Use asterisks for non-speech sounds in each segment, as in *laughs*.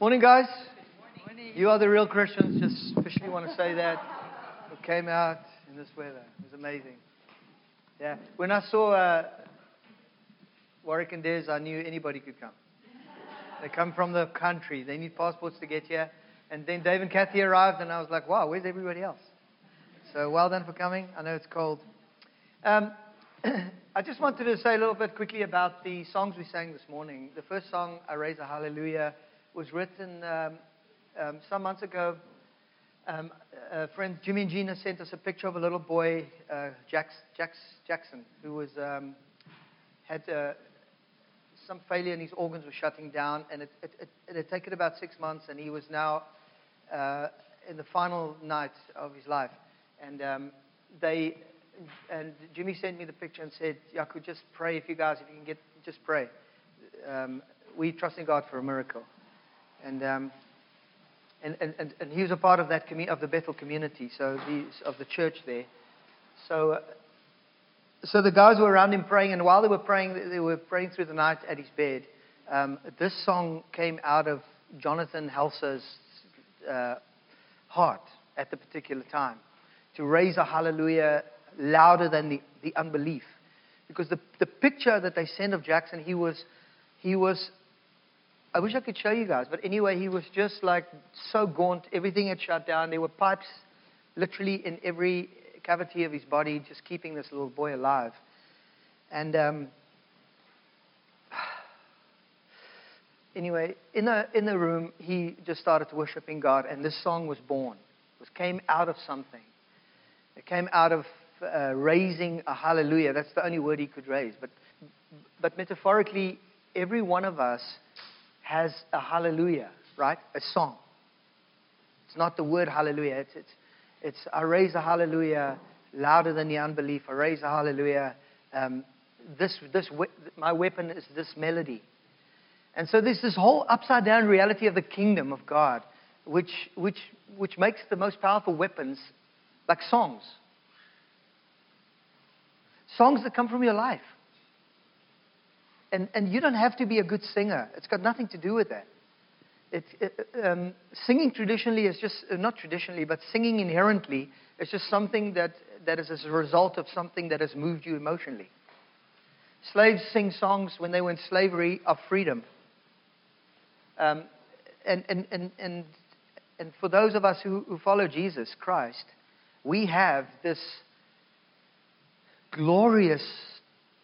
Morning, guys. You are the real Christians. Just officially want to say that. Who came out in this weather. It was amazing. Yeah. When I saw uh, Warwick and Des, I knew anybody could come. They come from the country. They need passports to get here. And then Dave and Kathy arrived, and I was like, wow, where's everybody else? So well done for coming. I know it's cold. Um, *clears throat* I just wanted to say a little bit quickly about the songs we sang this morning. The first song, I Raise a Hallelujah, was written um, um, some months ago. Um, a friend, Jimmy and Gina, sent us a picture of a little boy, uh, Jackson, who was, um, had uh, some failure and his organs were shutting down. And it, it, it, it had taken about six months, and he was now uh, in the final night of his life. And um, they, and Jimmy sent me the picture and said, Jaco, just pray if you guys, if you can get, just pray. Um, we trusting God for a miracle. And, um, and, and, and, and, he was a part of that commu- of the Bethel community, so the, of the church there. So, uh, so the guys were around him praying, and while they were praying, they were praying through the night at his bed. Um, this song came out of Jonathan Helser's uh, heart at the particular time to raise a hallelujah louder than the, the unbelief. Because the, the picture that they sent of Jackson, he was, he was, I wish I could show you guys, but anyway, he was just like so gaunt. Everything had shut down. There were pipes literally in every cavity of his body, just keeping this little boy alive. And um, *sighs* anyway, in the, in the room, he just started worshiping God, and this song was born. It came out of something. It came out of uh, raising a hallelujah. That's the only word he could raise. But, but metaphorically, every one of us has a hallelujah, right? A song. It's not the word hallelujah. It's, it's, it's I raise a hallelujah louder than the unbelief. I raise a hallelujah. Um, this, this, my weapon is this melody. And so there's this whole upside down reality of the kingdom of God, which, which, which makes the most powerful weapons like songs. Songs that come from your life. And, and you don't have to be a good singer, it's got nothing to do with that. It, it, um, singing traditionally is just, uh, not traditionally, but singing inherently is just something that, that is as a result of something that has moved you emotionally. Slaves sing songs when they were in slavery of freedom. Um, and, and, and, and, and for those of us who, who follow Jesus Christ, we have this glorious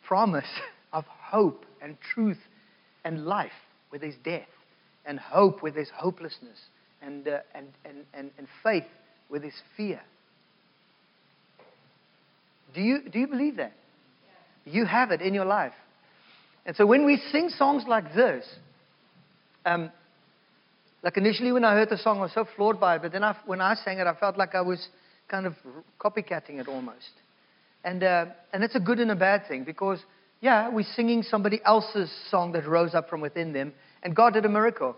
promise *laughs* of hope and truth and life where there's death, and hope where there's hopelessness, and, uh, and, and, and, and faith where there's fear. Do you, do you believe that? You have it in your life. And so when we sing songs like this, um, like initially when I heard the song, I was so floored by it, but then I, when I sang it, I felt like I was kind of copycatting it almost. And, uh, and it's a good and a bad thing because, yeah, we're singing somebody else's song that rose up from within them, and God did a miracle.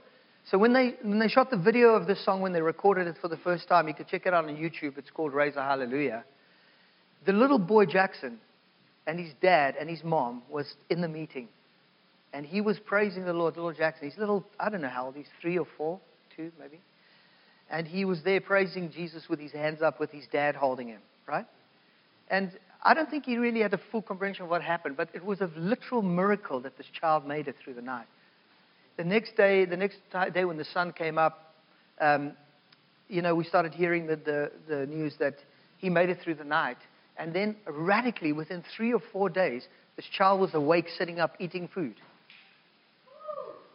So when they, when they shot the video of this song, when they recorded it for the first time, you could check it out on YouTube. It's called Raise a Hallelujah. The little boy Jackson and his dad and his mom was in the meeting. And he was praising the Lord, little Jackson. He's little, I don't know how old, he's three or four, two maybe. And he was there praising Jesus with his hands up, with his dad holding him, right? And I don't think he really had a full comprehension of what happened, but it was a literal miracle that this child made it through the night. The next day, the next day when the sun came up, um, you know, we started hearing the, the, the news that he made it through the night. And then radically, within three or four days, this child was awake, sitting up, eating food.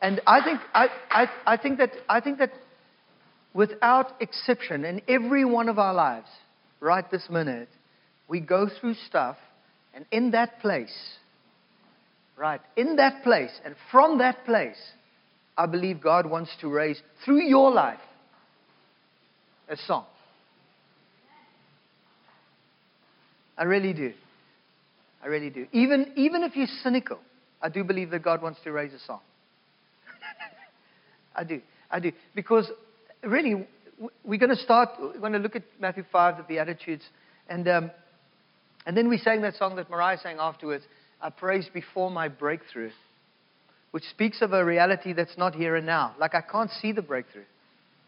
And I think, I, I, I think, that, I think that without exception, in every one of our lives, right this minute, we go through stuff, and in that place, right, in that place, and from that place, I believe God wants to raise, through your life, a song. I really do. I really do. Even, even if you're cynical, I do believe that God wants to raise a song. *laughs* I do. I do. Because really, we're going to start, we're going to look at Matthew 5, the Beatitudes, and, um, and then we sang that song that Mariah sang afterwards, I praise before my breakthrough. which speaks of a reality that's not here and now. Like I can't see the breakthrough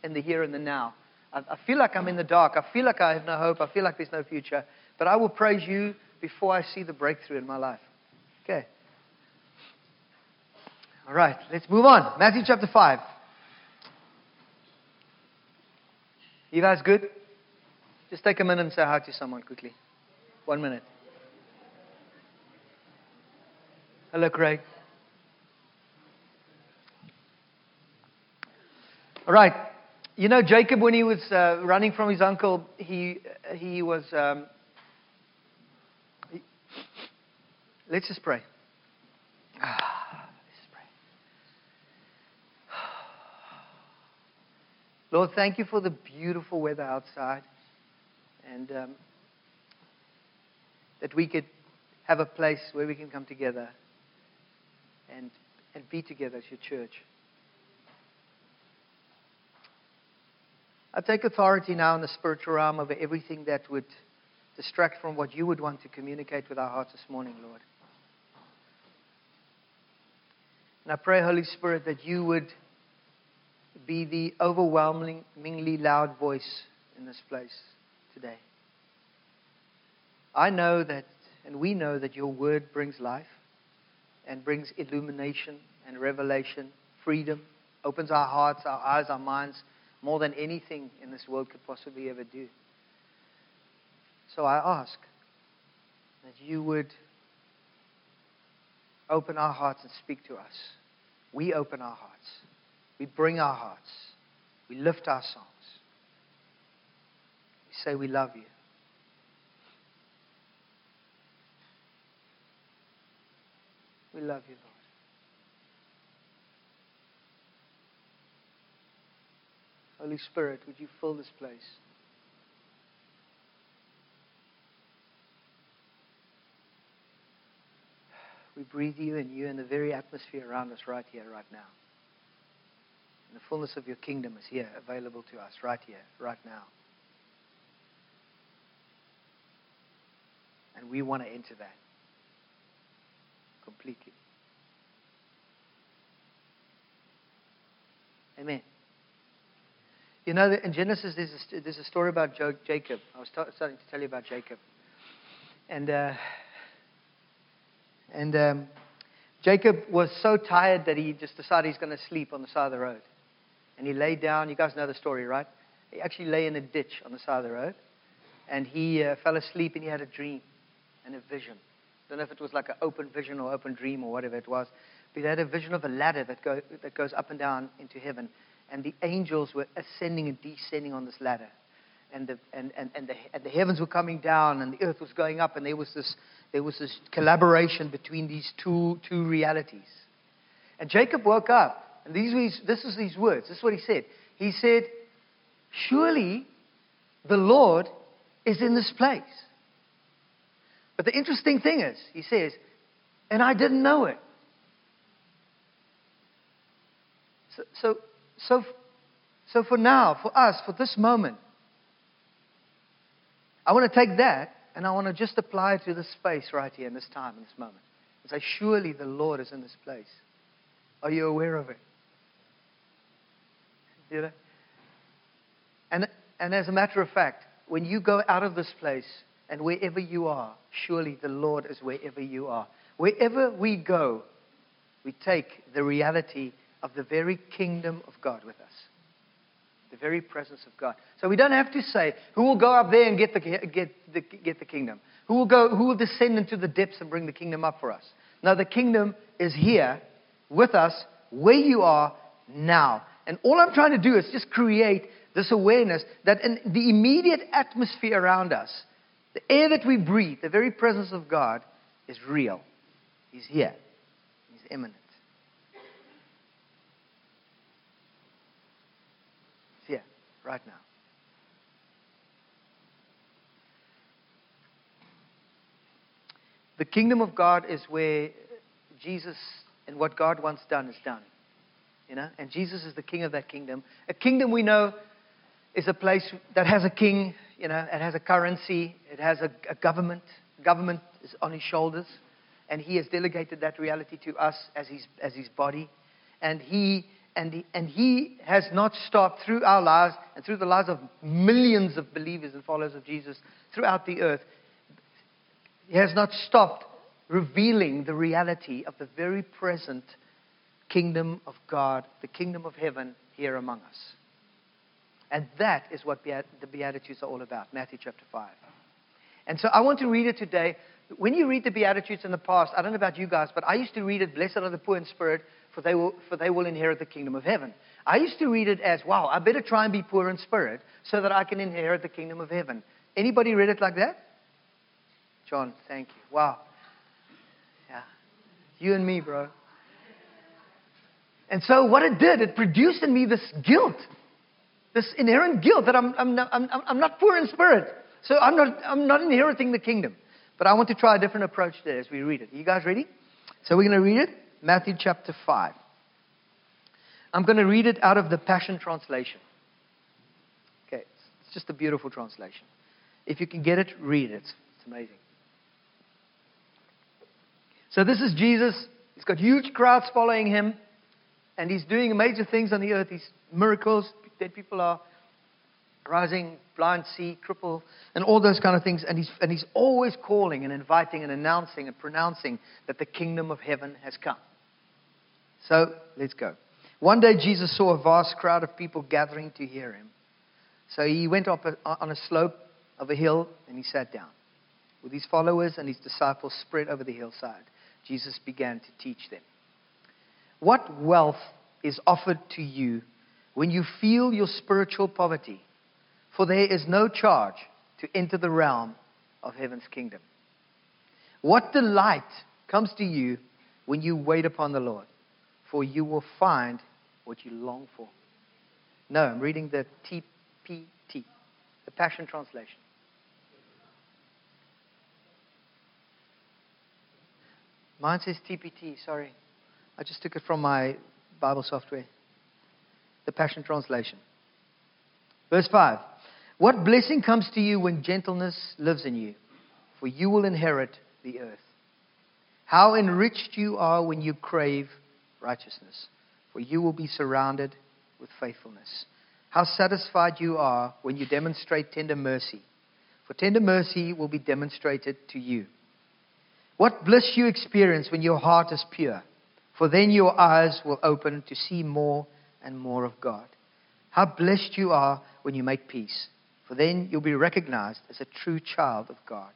in the here and the now. I, I feel like I'm in the dark. I feel like I have no hope. I feel like there's no future. But I will praise you before I see the breakthrough in my life. Okay. All right, let's move on. Matthew chapter 5. You guys good? Just take a minute and say hi to someone quickly. One minute. Hello, Craig. All right. You know, Jacob, when he was uh, running from his uncle, he, he was. Um, he, let's just pray. Lord, thank you for the beautiful weather outside. And um, that we could have a place where we can come together and, and be together as your church. I take authority now in the spiritual realm over everything that would distract from what you would want to communicate with our hearts this morning, Lord. And I pray, Holy Spirit, that you would be the overwhelmingly loud voice in this place today. I know that, and we know that your word brings life and brings illumination and revelation, freedom, opens our hearts, our eyes, our minds more than anything in this world could possibly ever do. So I ask that you would open our hearts and speak to us. We open our hearts. We bring our hearts. We lift our songs. We say we love you. We love you, Lord. Holy Spirit, would you fill this place? We breathe you and you in the very atmosphere around us right here, right now. And the fullness of your kingdom is here, available to us right here, right now. And we want to enter that completely. Amen. You know, in Genesis, there's a, there's a story about Jacob. I was t- starting to tell you about Jacob. And, uh, and um, Jacob was so tired that he just decided he's going to sleep on the side of the road. And he lay down. You guys know the story, right? He actually lay in a ditch on the side of the road. And he uh, fell asleep and he had a dream and a vision. Don't know if it was like an open vision or open dream or whatever it was. But he had a vision of a ladder that, go, that goes up and down into heaven and the angels were ascending and descending on this ladder. And the, and, and, and, the, and the heavens were coming down, and the earth was going up, and there was this, there was this collaboration between these two, two realities. And Jacob woke up, and these were this is these words. This is what he said. He said, Surely the Lord is in this place. But the interesting thing is, he says, and I didn't know it. So, so so, so for now, for us, for this moment, I want to take that and I want to just apply it to this space right here in this time, in this moment. And say, surely the Lord is in this place. Are you aware of it? You know? And, and as a matter of fact, when you go out of this place and wherever you are, surely the Lord is wherever you are. Wherever we go, we take the reality of the very kingdom of God with us. The very presence of God. So we don't have to say, who will go up there and get the, get the, get the kingdom? Who will, go, who will descend into the depths and bring the kingdom up for us? Now, the kingdom is here with us where you are now. And all I'm trying to do is just create this awareness that in the immediate atmosphere around us, the air that we breathe, the very presence of God, is real. He's here, He's imminent. He's here, right now. The kingdom of God is where Jesus and what God wants done is done. You know, and Jesus is the king of that kingdom. A kingdom we know is a place that has a king, you know, it has a currency, it has a, a government. Government is on his shoulders. and He has delegated that reality to us as His, as his body. And he, and, he, and he has not stopped through our lives and through the lives of millions of believers and followers of Jesus throughout the earth. He has not stopped revealing the reality of the very present kingdom of God, the kingdom of heaven here among us. And that is what the Beatitudes are all about, Matthew chapter 5. And so I want to read it today. When you read the Beatitudes in the past, I don't know about you guys, but I used to read it, Blessed are the poor in spirit, for they will, for they will inherit the kingdom of heaven. I used to read it as, wow, I better try and be poor in spirit so that I can inherit the kingdom of heaven. Anybody read it like that? John, thank you. Wow. Yeah. You and me, bro. And so what it did, it produced in me this guilt, this inherent guilt that I'm, I'm, not, I'm, I'm not poor in spirit. So I'm not, I'm not inheriting the kingdom. But I want to try a different approach there as we read it. Are you guys ready? So we're going to read it. Matthew chapter 5. I'm going to read it out of the Passion Translation. Okay, it's just a beautiful translation. If you can get it, read it. It's amazing. So this is Jesus. He's got huge crowds following him, and he's doing amazing things on the earth. He's miracles, dead people are rising, blind see, cripple, and all those kind of things. And he's, and he's always calling and inviting and announcing and pronouncing that the kingdom of heaven has come. So let's go. One day Jesus saw a vast crowd of people gathering to hear him. So he went up on a slope of a hill and he sat down. With his followers and his disciples spread over the hillside, Jesus began to teach them. What wealth is offered to you when you feel your spiritual poverty? For there is no charge to enter the realm of heaven's kingdom. What delight comes to you when you wait upon the Lord? for you will find what you long for. No, I'm reading the TPT, the Passion Translation. Mine says TPT, sorry. I just took it from my Bible software. The Passion Translation. Verse 5 What blessing comes to you when gentleness lives in you? For you will inherit the earth. How enriched you are when you crave righteousness, for you will be surrounded with faithfulness. How satisfied you are when you demonstrate tender mercy, for tender mercy will be demonstrated to you. What bliss you experience when your heart is pure, for then your eyes will open to see more and more of God. How blessed you are when you make peace, for then you'll be recognized as a true child of God.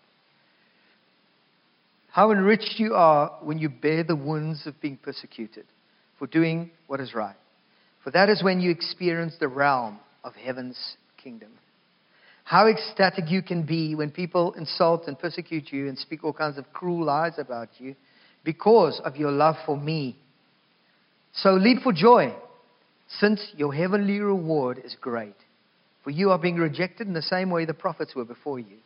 How enriched you are when you bear the wounds of being persecuted for doing what is right. For that is when you experience the realm of heaven's kingdom. How ecstatic you can be when people insult and persecute you and speak all kinds of cruel lies about you because of your love for me. So leap for joy, since your heavenly reward is great. For you are being rejected in the same way the prophets were before you.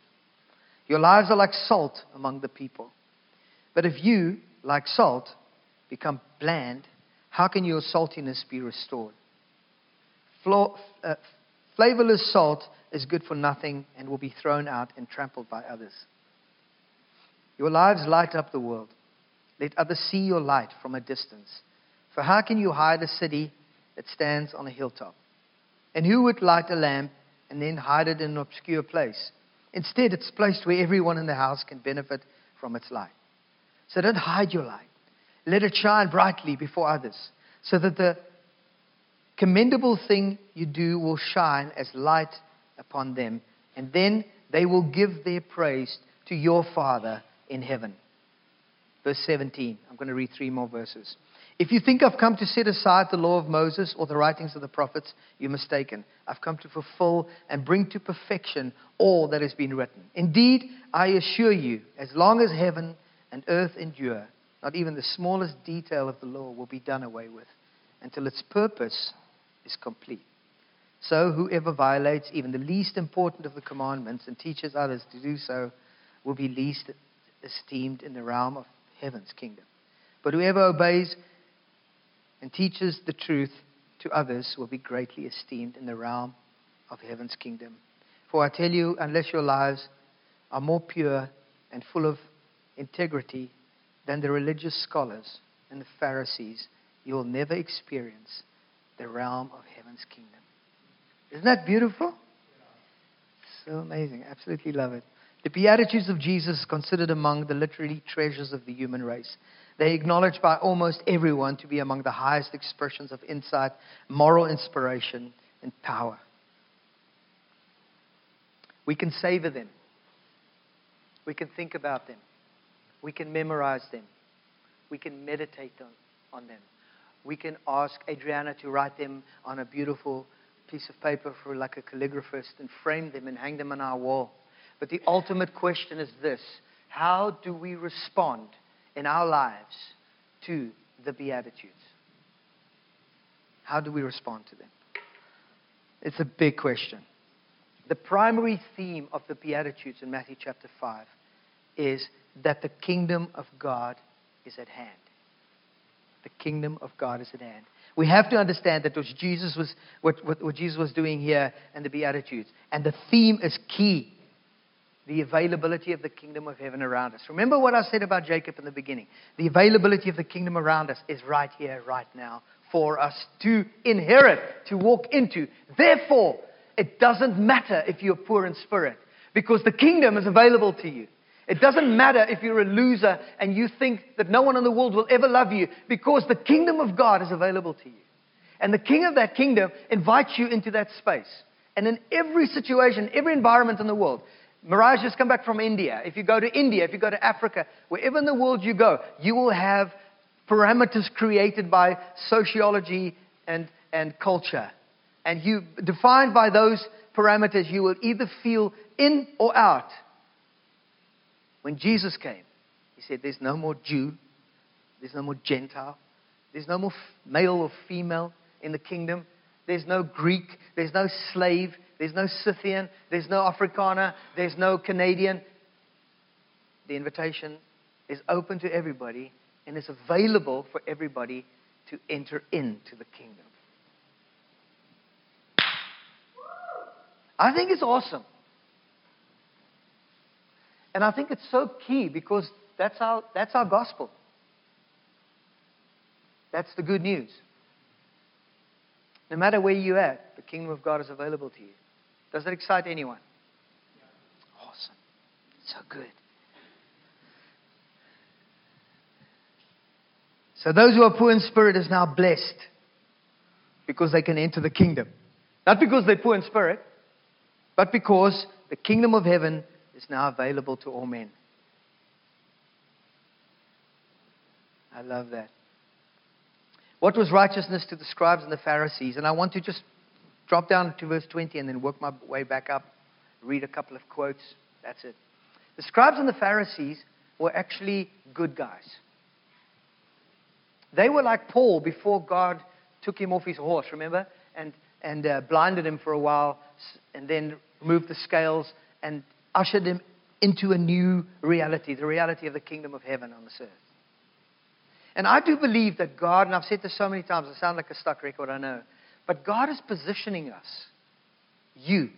Your lives are like salt among the people. But if you, like salt, become bland, how can your saltiness be restored? Uh, flavorless salt is good for nothing and will be thrown out and trampled by others. Your lives light up the world. Let others see your light from a distance. For how can you hide a city that stands on a hilltop? And who would light a lamp and then hide it in an obscure place? Instead, it's placed where everyone in the house can benefit from its light. So don't hide your light. Let it shine brightly before others, so that the commendable thing you do will shine as light upon them, and then they will give their praise to your Father in heaven. Verse 17. I'm going to read three more verses. If you think I've come to set aside the law of Moses or the writings of the prophets, you're mistaken. I've come to fulfill and bring to perfection all that has been written. Indeed, I assure you, as long as heaven and earth endure, not even the smallest detail of the law will be done away with until its purpose is complete. So, whoever violates even the least important of the commandments and teaches others to do so will be least esteemed in the realm of heaven's kingdom. But whoever obeys and teaches the truth to others will be greatly esteemed in the realm of heaven's kingdom. For I tell you, unless your lives are more pure and full of integrity than the religious scholars and the Pharisees, you will never experience the realm of heaven's kingdom. Isn't that beautiful? So amazing. Absolutely love it. The Beatitudes of Jesus considered among the literary treasures of the human race. They are acknowledged by almost everyone to be among the highest expressions of insight, moral inspiration, and power. We can savor them. We can think about them. We can memorize them. We can meditate on, on them. We can ask Adriana to write them on a beautiful piece of paper for like a calligraphist and frame them and hang them on our wall. But the ultimate question is this How do we respond in our lives to the Beatitudes? How do we respond to them? It's a big question. The primary theme of the Beatitudes in Matthew chapter 5 is that the kingdom of God is at hand. The kingdom of God is at hand. We have to understand that what Jesus was, what, what, what Jesus was doing here in the Beatitudes. And the theme is key the availability of the kingdom of heaven around us. Remember what I said about Jacob in the beginning. The availability of the kingdom around us is right here, right now, for us to inherit, to walk into. Therefore, it doesn't matter if you're poor in spirit, because the kingdom is available to you. It doesn't matter if you're a loser and you think that no one in the world will ever love you, because the kingdom of God is available to you. And the king of that kingdom invites you into that space. And in every situation, every environment in the world, Mirage just come back from India. If you go to India, if you go to Africa, wherever in the world you go, you will have parameters created by sociology and, and culture. And you, defined by those parameters, you will either feel in or out. When Jesus came, he said, There's no more Jew, there's no more Gentile, there's no more male or female in the kingdom, there's no Greek, there's no slave, there's no Scythian. There's no Afrikaner. There's no Canadian. The invitation is open to everybody and it's available for everybody to enter into the kingdom. I think it's awesome. And I think it's so key because that's our, that's our gospel. That's the good news. No matter where you're at, the kingdom of God is available to you. Does that excite anyone? Awesome. So good. So those who are poor in spirit is now blessed because they can enter the kingdom. Not because they're poor in spirit, but because the kingdom of heaven is now available to all men. I love that. What was righteousness to the scribes and the Pharisees? And I want to just drop down to verse 20 and then work my way back up, read a couple of quotes. That's it. The scribes and the Pharisees were actually good guys. They were like Paul before God took him off his horse, remember? And, and uh, blinded him for a while and then removed the scales and ushered him into a new reality, the reality of the kingdom of heaven on this earth. And I do believe that God, and I've said this so many times, I sound like a stuck record, I know. But God is positioning us, you,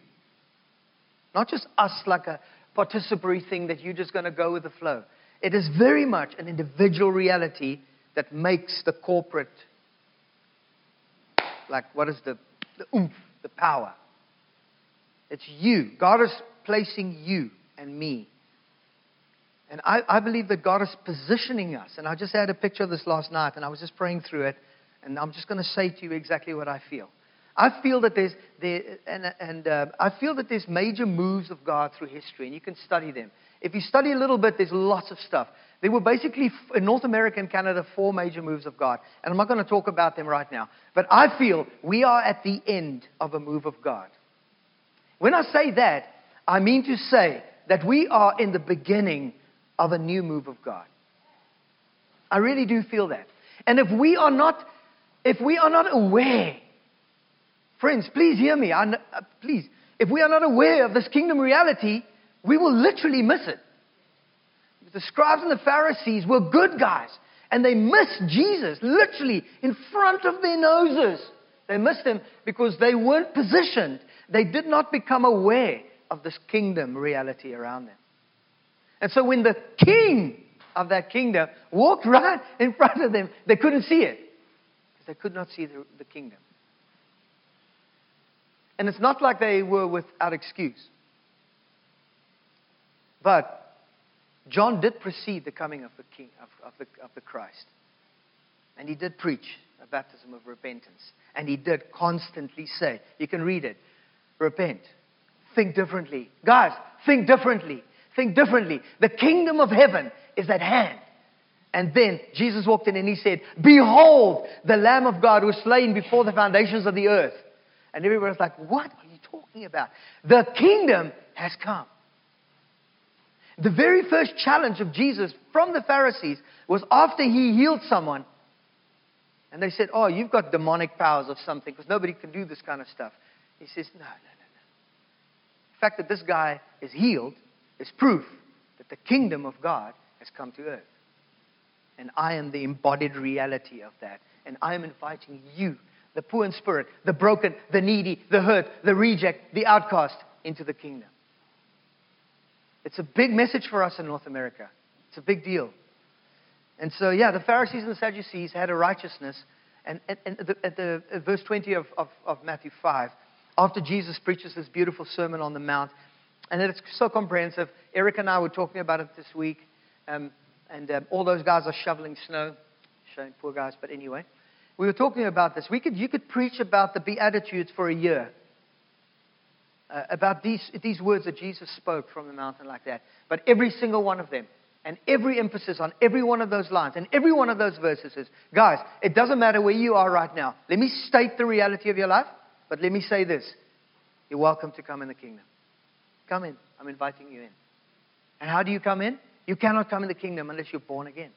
not just us like a participatory thing that you're just going to go with the flow. It is very much an individual reality that makes the corporate, like, what is the, the oomph, the power? It's you. God is placing you and me. And I, I believe that God is positioning us. And I just had a picture of this last night, and I was just praying through it. And I'm just going to say to you exactly what I feel. I feel that there's there, and, and uh, I feel that there's major moves of God through history, and you can study them. If you study a little bit, there's lots of stuff. There were basically in North America and Canada four major moves of God, and I'm not going to talk about them right now. But I feel we are at the end of a move of God. When I say that, I mean to say that we are in the beginning of a new move of God. I really do feel that. And if we are not if we are not aware, friends, please hear me. I, uh, please, if we are not aware of this kingdom reality, we will literally miss it. The scribes and the Pharisees were good guys, and they missed Jesus literally in front of their noses. They missed him because they weren't positioned. They did not become aware of this kingdom reality around them. And so when the king of that kingdom walked *laughs* right in front of them. They couldn't see it they could not see the, the kingdom. And it's not like they were without excuse. But John did precede the coming of the King, of, of, the, of the Christ. And he did preach a baptism of repentance. And he did constantly say, you can read it, repent, think differently. Guys, think differently. Think differently. The kingdom of heaven is at hand. And then Jesus walked in and he said, Behold, the Lamb of God was slain before the foundations of the earth. And everybody was like, What are you talking about? The kingdom has come. The very first challenge of Jesus from the Pharisees was after he healed someone. And they said, Oh, you've got demonic powers of something because nobody can do this kind of stuff. He says, No, no, no, no. The fact that this guy is healed is proof that the kingdom of God has come to earth. And I am the embodied reality of that. And I am inviting you, the poor in spirit, the broken, the needy, the hurt, the reject, the outcast, into the kingdom. It's a big message for us in North America. It's a big deal. And so, yeah, the Pharisees and the Sadducees had a righteousness. And, the, at, the, at verse 20 of, of, of Matthew 5, after Jesus preaches this beautiful Sermon on the Mount, and it's so comprehensive. Eric and I were talking about it this week. Um, and um, all those guys are shoveling snow. Shame, poor guys. But anyway, we were talking about this. We could, you could preach about the Beatitudes for a year. Uh, about these, these words that Jesus spoke from the mountain like that. But every single one of them, and every emphasis on every one of those lines, and every one of those verses is, guys, it doesn't matter where you are right now. Let me state the reality of your life, but let me say this. You're welcome to come in the kingdom. Come in. I'm inviting you in. And how do you come in? You cannot come in the kingdom unless you're born again.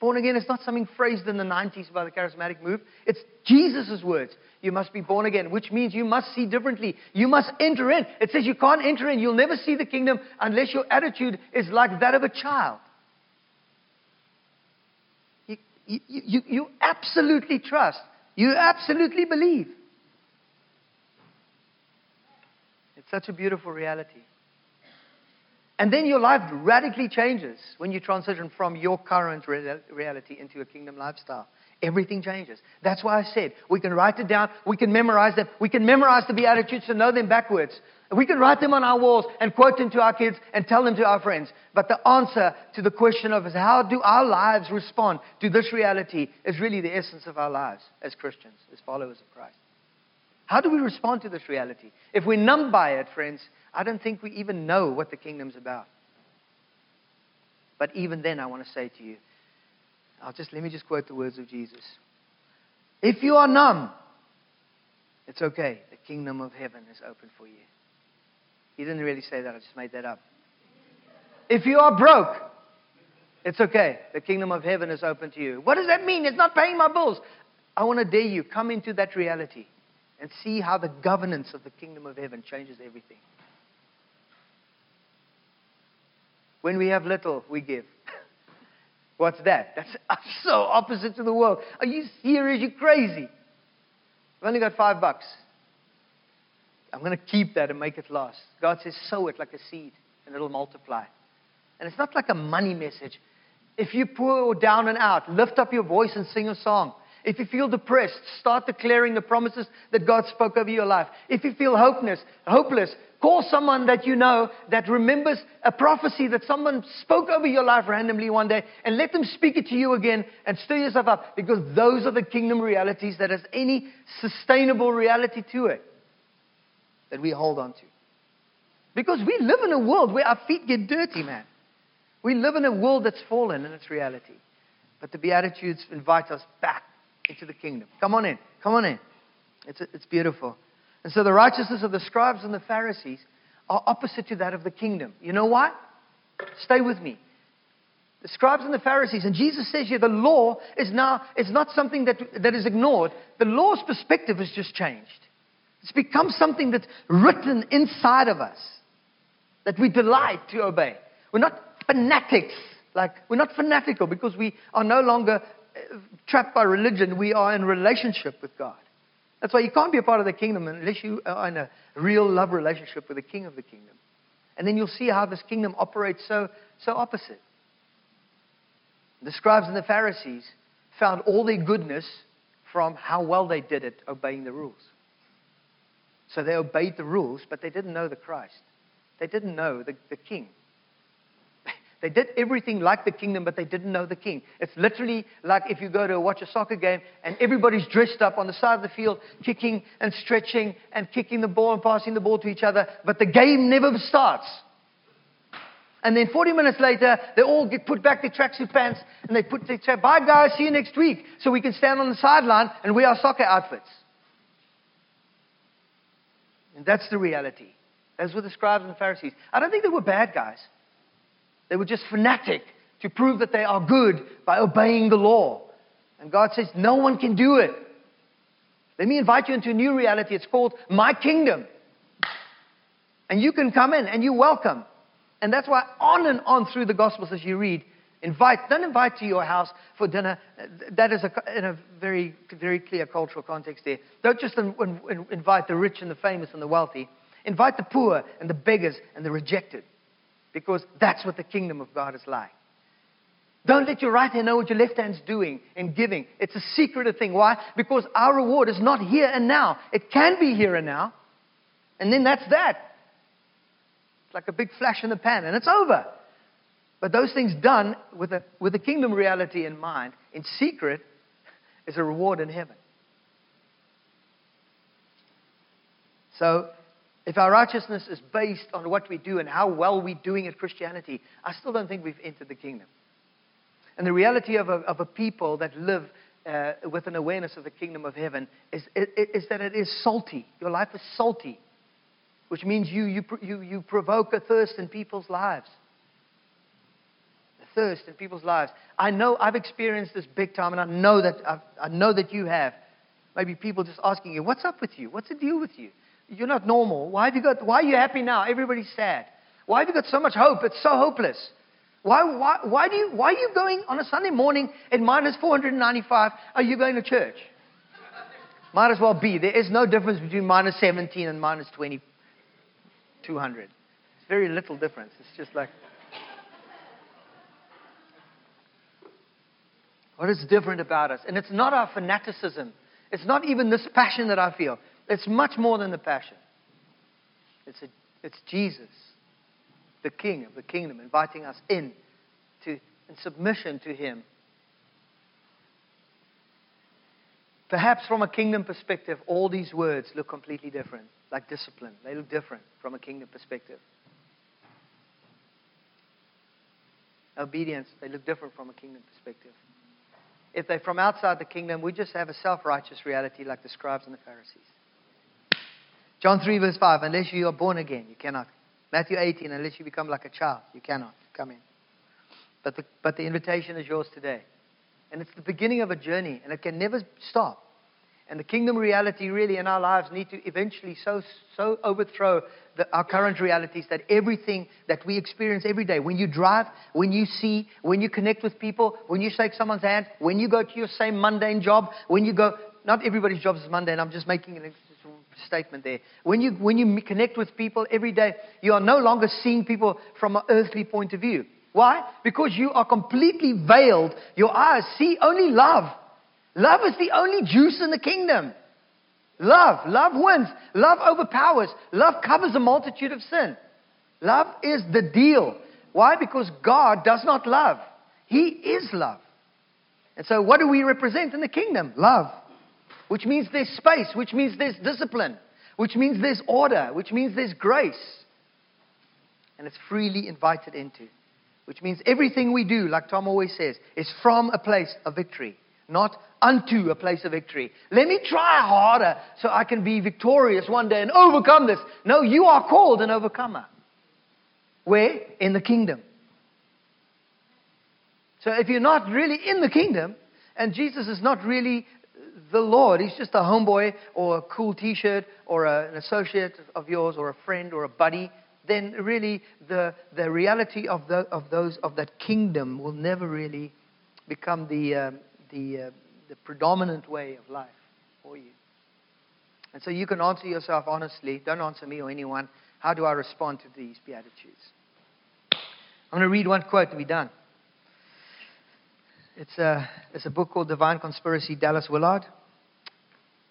Born again is not something phrased in the 90s by the charismatic move. It's Jesus' words. You must be born again, which means you must see differently. You must enter in. It says you can't enter in. You'll never see the kingdom unless your attitude is like that of a child. You, you, you, you absolutely trust. You absolutely believe. It's such a beautiful reality. And then your life radically changes when you transition from your current reality into a kingdom lifestyle. Everything changes. That's why I said we can write it down, we can memorize them, we can memorize the Beatitudes to know them backwards. We can write them on our walls and quote them to our kids and tell them to our friends. But the answer to the question of how do our lives respond to this reality is really the essence of our lives as Christians, as followers of Christ. How do we respond to this reality? If we're numb by it, friends, I don't think we even know what the kingdom's about. But even then, I want to say to you, I'll just let me just quote the words of Jesus. If you are numb, it's okay. The kingdom of heaven is open for you. He didn't really say that, I just made that up. If you are broke, it's okay. The kingdom of heaven is open to you. What does that mean? It's not paying my bills. I want to dare you, come into that reality and see how the governance of the kingdom of heaven changes everything. When we have little, we give. *laughs* What's that? That's *laughs* so opposite to the world. Are you serious? You're crazy. I've only got five bucks. I'm going to keep that and make it last. God says, sow it like a seed and it'll multiply. And it's not like a money message. If you pour down and out, lift up your voice and sing a song. If you feel depressed, start declaring the promises that God spoke over your life. If you feel hopeless, hopeless, call someone that you know that remembers a prophecy that someone spoke over your life randomly one day and let them speak it to you again and stir yourself up because those are the kingdom realities that has any sustainable reality to it that we hold on to. Because we live in a world where our feet get dirty, man. We live in a world that's fallen in its reality. But the Beatitudes invite us back into the kingdom. Come on in. Come on in. It's, it's beautiful. And so the righteousness of the scribes and the Pharisees are opposite to that of the kingdom. You know why? Stay with me. The scribes and the Pharisees, and Jesus says here the law is now is not something that, that is ignored. The law's perspective has just changed. It's become something that's written inside of us that we delight to obey. We're not fanatics, like we're not fanatical because we are no longer trapped by religion, we are in relationship with God. That's why you can't be a part of the kingdom unless you are in a real love relationship with the king of the kingdom. And then you'll see how this kingdom operates so, so opposite. The scribes and the Pharisees found all their goodness from how well they did it obeying the rules. So they obeyed the rules, but they didn't know the Christ. They didn't know the, the king. They did everything like the kingdom, but they didn't know the king. It's literally like if you go to watch a soccer game and everybody's dressed up on the side of the field, kicking and stretching and kicking the ball and passing the ball to each other, but the game never starts. And then 40 minutes later, they all get put back their tracksuit pants and they put they say, bye guys, see you next week. So we can stand on the sideline and wear our soccer outfits. And that's the reality. Those were the scribes and the Pharisees. I don't think they were bad guys. They were just fanatic to prove that they are good by obeying the law. And God says, no one can do it. Let me invite you into a new reality. It's called my kingdom. And you can come in and you're welcome. And that's why on and on through the Gospels as you read, invite, don't invite to your house for dinner. That is a, in a very, very clear cultural context there. Don't just in, in, invite the rich and the famous and the wealthy. Invite the poor and the beggars and the rejected. Because that's what the kingdom of God is like. Don't let your right hand know what your left hand's doing in giving. It's a secretive thing. Why? Because our reward is not here and now. It can be here and now. And then that's that. It's like a big flash in the pan, and it's over. But those things done with a, with a kingdom reality in mind, in secret, is a reward in heaven. So, if our righteousness is based on what we do and how well we're doing at Christianity, I still don't think we've entered the kingdom. And the reality of a, of a people that live uh, with an awareness of the kingdom of heaven is, is, that it is salty. Your life is salty which means you, you, you, you provoke a thirst in people's lives. A thirst in people's lives. I know I've experienced this big time, and I know that I've, I know that you have. Maybe people just asking you, "What's up with you? What's the deal with you? You're not normal. Why have you got? Why are you happy now? Everybody's sad. Why have you got so much hope? It's so hopeless. Why, why, why, do you, why are you going on a Sunday morning at minus 495? Are you going to church? Might as well be. There is no difference between minus 17 and minus 20, 200. It's very little difference. It's just like. What is different about us? And it's not our fanaticism. It's not even this passion that I feel. It's much more than the passion. It's, a, it's Jesus, the King of the kingdom, inviting us in to in submission to Him. Perhaps from a kingdom perspective, all these words look completely different like discipline. They look different from a kingdom perspective. Obedience, they look different from a kingdom perspective. If they're from outside the kingdom, we just have a self righteous reality like the scribes and the Pharisees. John 3, verse 5 Unless you are born again, you cannot. Matthew 18, unless you become like a child, you cannot come in. But the, but the invitation is yours today. And it's the beginning of a journey, and it can never stop. And the kingdom reality really in our lives need to eventually so, so overthrow the, our current realities that everything that we experience every day, when you drive, when you see, when you connect with people, when you shake someone's hand, when you go to your same mundane job, when you go, not everybody's job is mundane, I'm just making a statement there. When you, when you connect with people every day, you are no longer seeing people from an earthly point of view. Why? Because you are completely veiled. Your eyes see only love. Love is the only juice in the kingdom. Love. Love wins. Love overpowers. Love covers a multitude of sin. Love is the deal. Why? Because God does not love. He is love. And so, what do we represent in the kingdom? Love. Which means there's space, which means there's discipline, which means there's order, which means there's grace. And it's freely invited into. Which means everything we do, like Tom always says, is from a place of victory not unto a place of victory. Let me try harder so I can be victorious one day and overcome this. No, you are called an overcomer. Where? In the kingdom. So if you're not really in the kingdom, and Jesus is not really the Lord, he's just a homeboy or a cool t shirt or a, an associate of yours or a friend or a buddy, then really the, the reality of, the, of, those, of that kingdom will never really become the, um, the, uh, the predominant way of life for you. And so you can answer yourself honestly. Don't answer me or anyone. How do I respond to these Beatitudes? I'm going to read one quote to be done. It's a, it's a book called Divine Conspiracy, Dallas Willard.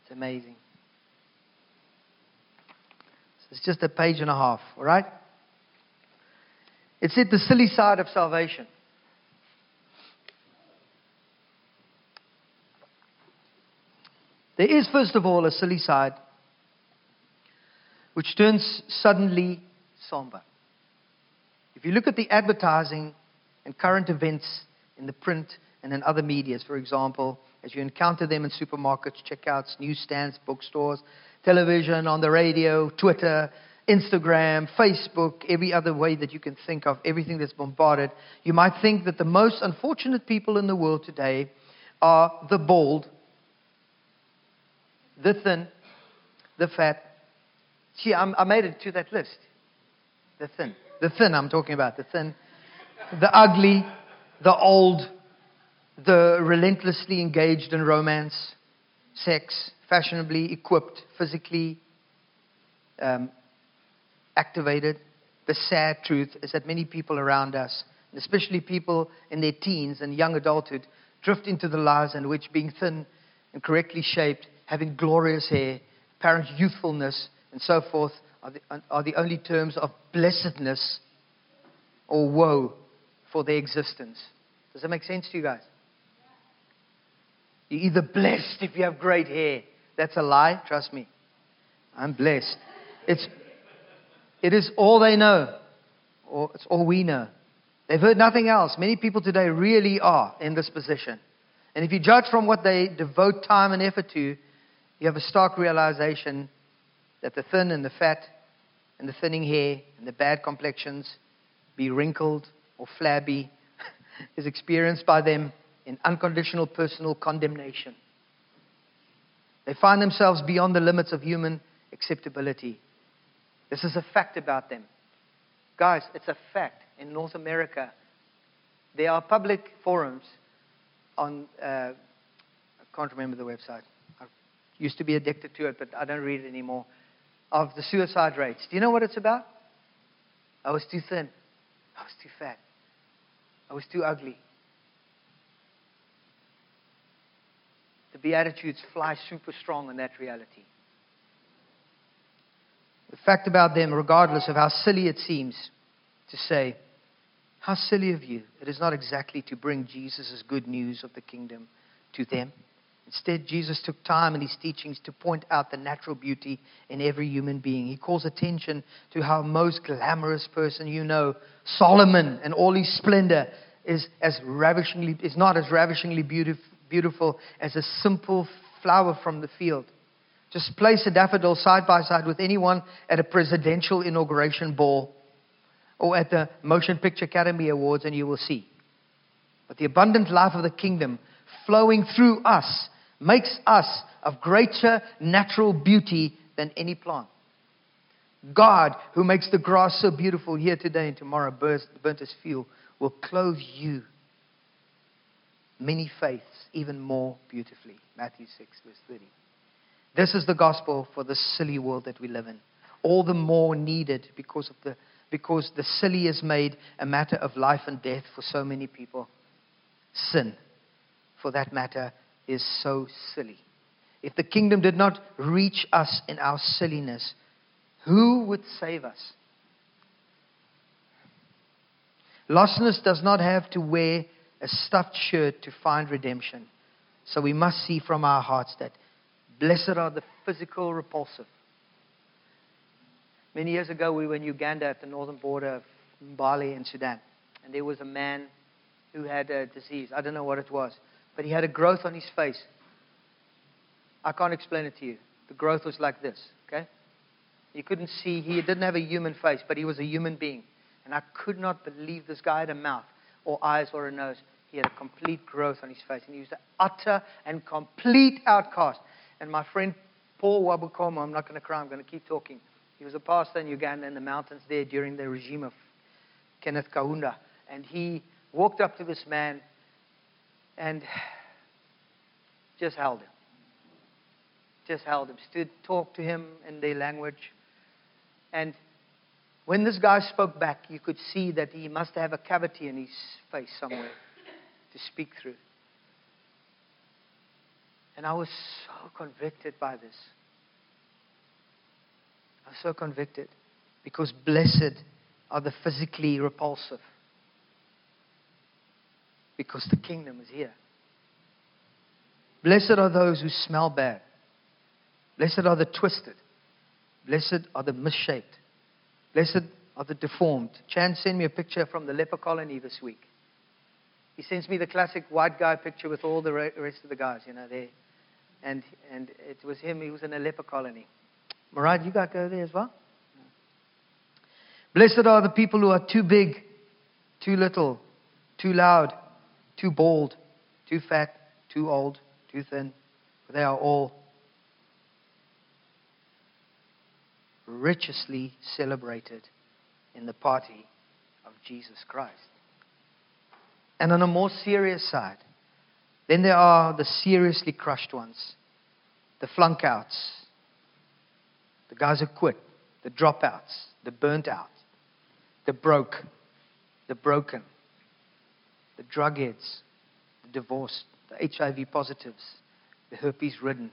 It's amazing. It's just a page and a half, all right? It's at the silly side of salvation. There is, first of all, a silly side which turns suddenly somber. If you look at the advertising and current events in the print and in other medias, for example, as you encounter them in supermarkets, checkouts, newsstands, bookstores, television, on the radio, Twitter, Instagram, Facebook, every other way that you can think of, everything that's bombarded, you might think that the most unfortunate people in the world today are the bald, the thin, the fat. See, I'm, i made it to that list. The thin. The thin, I'm talking about. The thin. The ugly, the old, the relentlessly engaged in romance, sex, fashionably equipped, physically um, activated. The sad truth is that many people around us, especially people in their teens and young adulthood, drift into the lives in which being thin and correctly shaped, having glorious hair, apparent youthfulness, and so forth are the, are the only terms of blessedness or woe for their existence. Does that make sense to you guys? You're either blessed if you have great hair. That's a lie, trust me. I'm blessed. It's, it is all they know, or it's all we know. They've heard nothing else. Many people today really are in this position. And if you judge from what they devote time and effort to, you have a stark realization that the thin and the fat and the thinning hair and the bad complexions, be wrinkled or flabby, *laughs* is experienced by them in unconditional personal condemnation. They find themselves beyond the limits of human acceptability. This is a fact about them. Guys, it's a fact. In North America, there are public forums on, uh, I can't remember the website. I used to be addicted to it, but I don't read it anymore of the suicide rates. Do you know what it's about? I was too thin. I was too fat. I was too ugly. The Beatitudes fly super strong in that reality. The fact about them, regardless of how silly it seems to say, how silly of you. It is not exactly to bring Jesus' good news of the kingdom to them. Instead, Jesus took time in his teachings to point out the natural beauty in every human being. He calls attention to how most glamorous person you know, Solomon, and all his splendor, is as ravishingly is not as ravishingly beautiful, beautiful as a simple flower from the field. Just place a daffodil side by side with anyone at a presidential inauguration ball or at the Motion Picture Academy Awards, and you will see. But the abundant life of the kingdom flowing through us makes us of greater natural beauty than any plant. God, who makes the grass so beautiful here today and tomorrow burnt as fuel, will clothe you, many faiths, even more beautifully. Matthew 6, verse 30. This is the gospel for the silly world that we live in. All the more needed because, of the, because the silly is made a matter of life and death for so many people. Sin, for that matter, is so silly. If the kingdom did not reach us in our silliness, who would save us? Lostness does not have to wear a stuffed shirt to find redemption. So we must see from our hearts that blessed are the physical repulsive. Many years ago, we were in Uganda at the northern border of Mbale in Sudan. And there was a man who had a disease. I don't know what it was but he had a growth on his face. I can't explain it to you. The growth was like this, okay? You couldn't see, he didn't have a human face, but he was a human being. And I could not believe this guy had a mouth or eyes or a nose. He had a complete growth on his face. And he was an utter and complete outcast. And my friend Paul Wabukomo, I'm not going to cry, I'm going to keep talking. He was a pastor in Uganda in the mountains there during the regime of Kenneth Kaunda. And he walked up to this man and just held him. Just held him. Stood, talked to him in their language. And when this guy spoke back, you could see that he must have a cavity in his face somewhere to speak through. And I was so convicted by this. I was so convicted because blessed are the physically repulsive because the kingdom is here. Blessed are those who smell bad. Blessed are the twisted. Blessed are the misshaped. Blessed are the deformed. Chan sent me a picture from the leper colony this week. He sends me the classic white guy picture with all the rest of the guys, you know, there. And, and it was him, he was in a leper colony. Murad, you got to go there as well? Blessed are the people who are too big, too little, too loud, too bald, too fat, too old, too thin. They are all richly celebrated in the party of Jesus Christ. And on a more serious side, then there are the seriously crushed ones, the flunk outs, the guys who quit, the dropouts, the burnt out, the broke, the broken, the drug heads, the divorced, the HIV positives, the herpes ridden,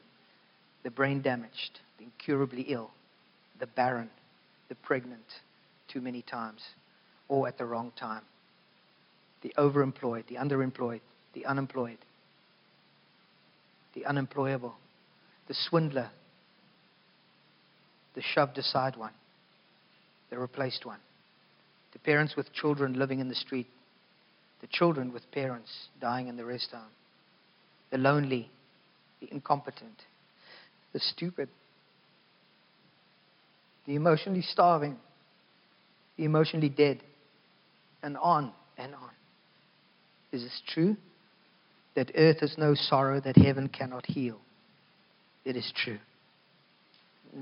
the brain damaged, the incurably ill, the barren, the pregnant too many times, or at the wrong time, the overemployed, the underemployed, the unemployed, the unemployable, the swindler, the shoved aside one, the replaced one, the parents with children living in the street, the children with parents dying in the rest home, the lonely, the incompetent, the stupid, the emotionally starving, the emotionally dead, and on and on. Is this true? That earth has no sorrow that heaven cannot heal. It is true.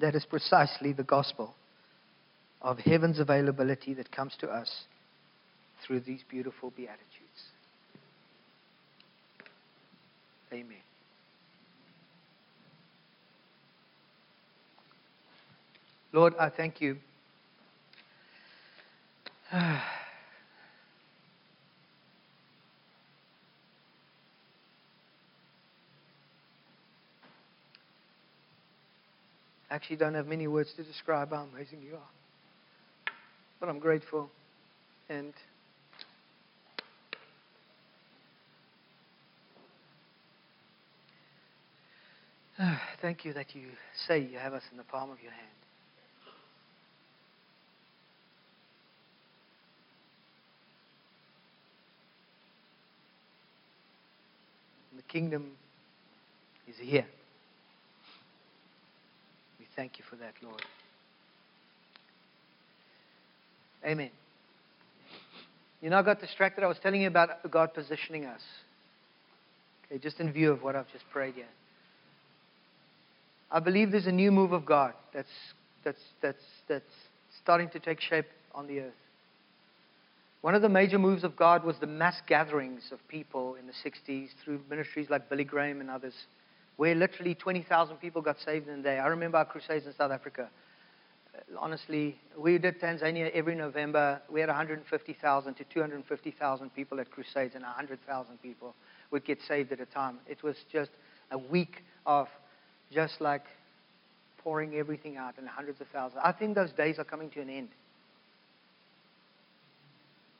That is precisely the gospel of heaven's availability that comes to us through these beautiful Beatitudes. Amen. Lord, I thank you. *sighs* actually don't have many words to describe how amazing you are. But I'm grateful. And *sighs* thank you that you say you have us in the palm of your hand. Kingdom is here. We thank you for that, Lord. Amen. You know, I got distracted. I was telling you about God positioning us. Okay, just in view of what I've just prayed here. I believe there's a new move of God that's, that's, that's, that's starting to take shape on the earth. One of the major moves of God was the mass gatherings of people in the 60s through ministries like Billy Graham and others where literally 20,000 people got saved in a day. I remember our crusades in South Africa. Uh, honestly, we did Tanzania every November. We had 150,000 to 250,000 people at crusades, and 100,000 people would get saved at a time. It was just a week of just like pouring everything out in hundreds of thousands. I think those days are coming to an end.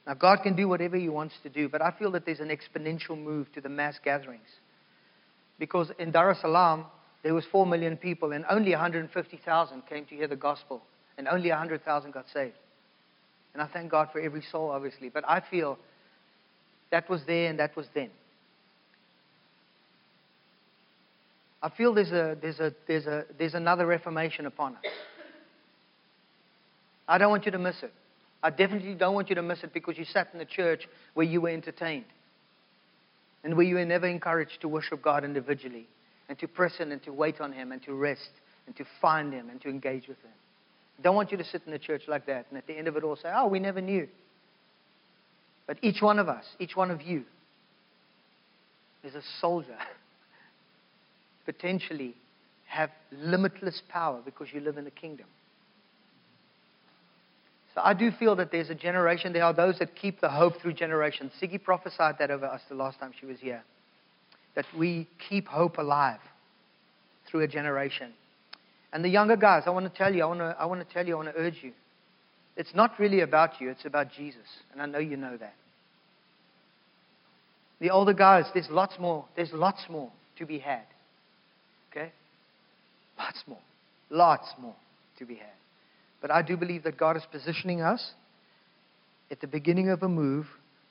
Now, God can do whatever He wants to do, but I feel that there's an exponential move to the mass gatherings. Because in Dar es Salaam, there was 4 million people and only 150,000 came to hear the gospel and only 100,000 got saved. And I thank God for every soul, obviously. But I feel that was there and that was then. I feel there's, a, there's, a, there's, a, there's another reformation upon us. I don't want you to miss it. I definitely don't want you to miss it because you sat in the church where you were entertained and where you were never encouraged to worship God individually and to press in and to wait on Him and to rest and to find Him and to engage with Him. I don't want you to sit in the church like that and at the end of it all say, oh, we never knew. But each one of us, each one of you, is a soldier. *laughs* Potentially have limitless power because you live in the kingdom. So I do feel that there's a generation, there are those that keep the hope through generations. Siggy prophesied that over us the last time she was here. That we keep hope alive through a generation. And the younger guys, I want to tell you, I want to, I want to tell you, I want to urge you. It's not really about you, it's about Jesus. And I know you know that. The older guys, there's lots more. There's lots more to be had. Okay? Lots more. Lots more to be had. But I do believe that God is positioning us at the beginning of a move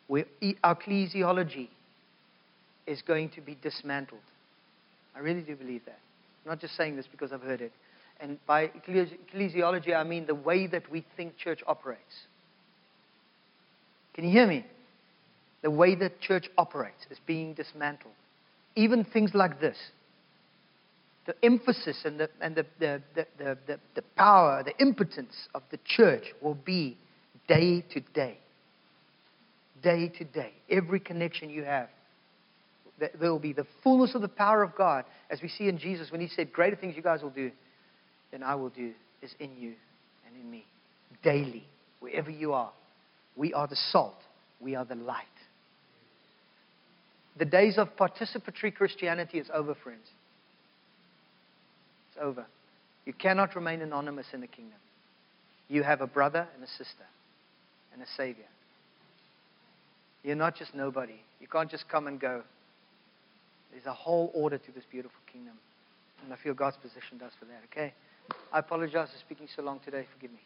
where our ecclesiology is going to be dismantled. I really do believe that. I'm not just saying this because I've heard it. And by ecclesiology, I mean the way that we think church operates. Can you hear me? The way that church operates is being dismantled. Even things like this. The emphasis and the, and the, the, the, the, the power, the impotence of the church will be day to day. Day to day. Every connection you have there will be the fullness of the power of God, as we see in Jesus when he said, Greater things you guys will do than I will do is in you and in me. Daily, wherever you are. We are the salt, we are the light. The days of participatory Christianity is over, friends. It's over. You cannot remain anonymous in the kingdom. You have a brother and a sister and a savior. You're not just nobody. You can't just come and go. There's a whole order to this beautiful kingdom. And I feel God's position does for that, okay? I apologize for speaking so long today. Forgive me.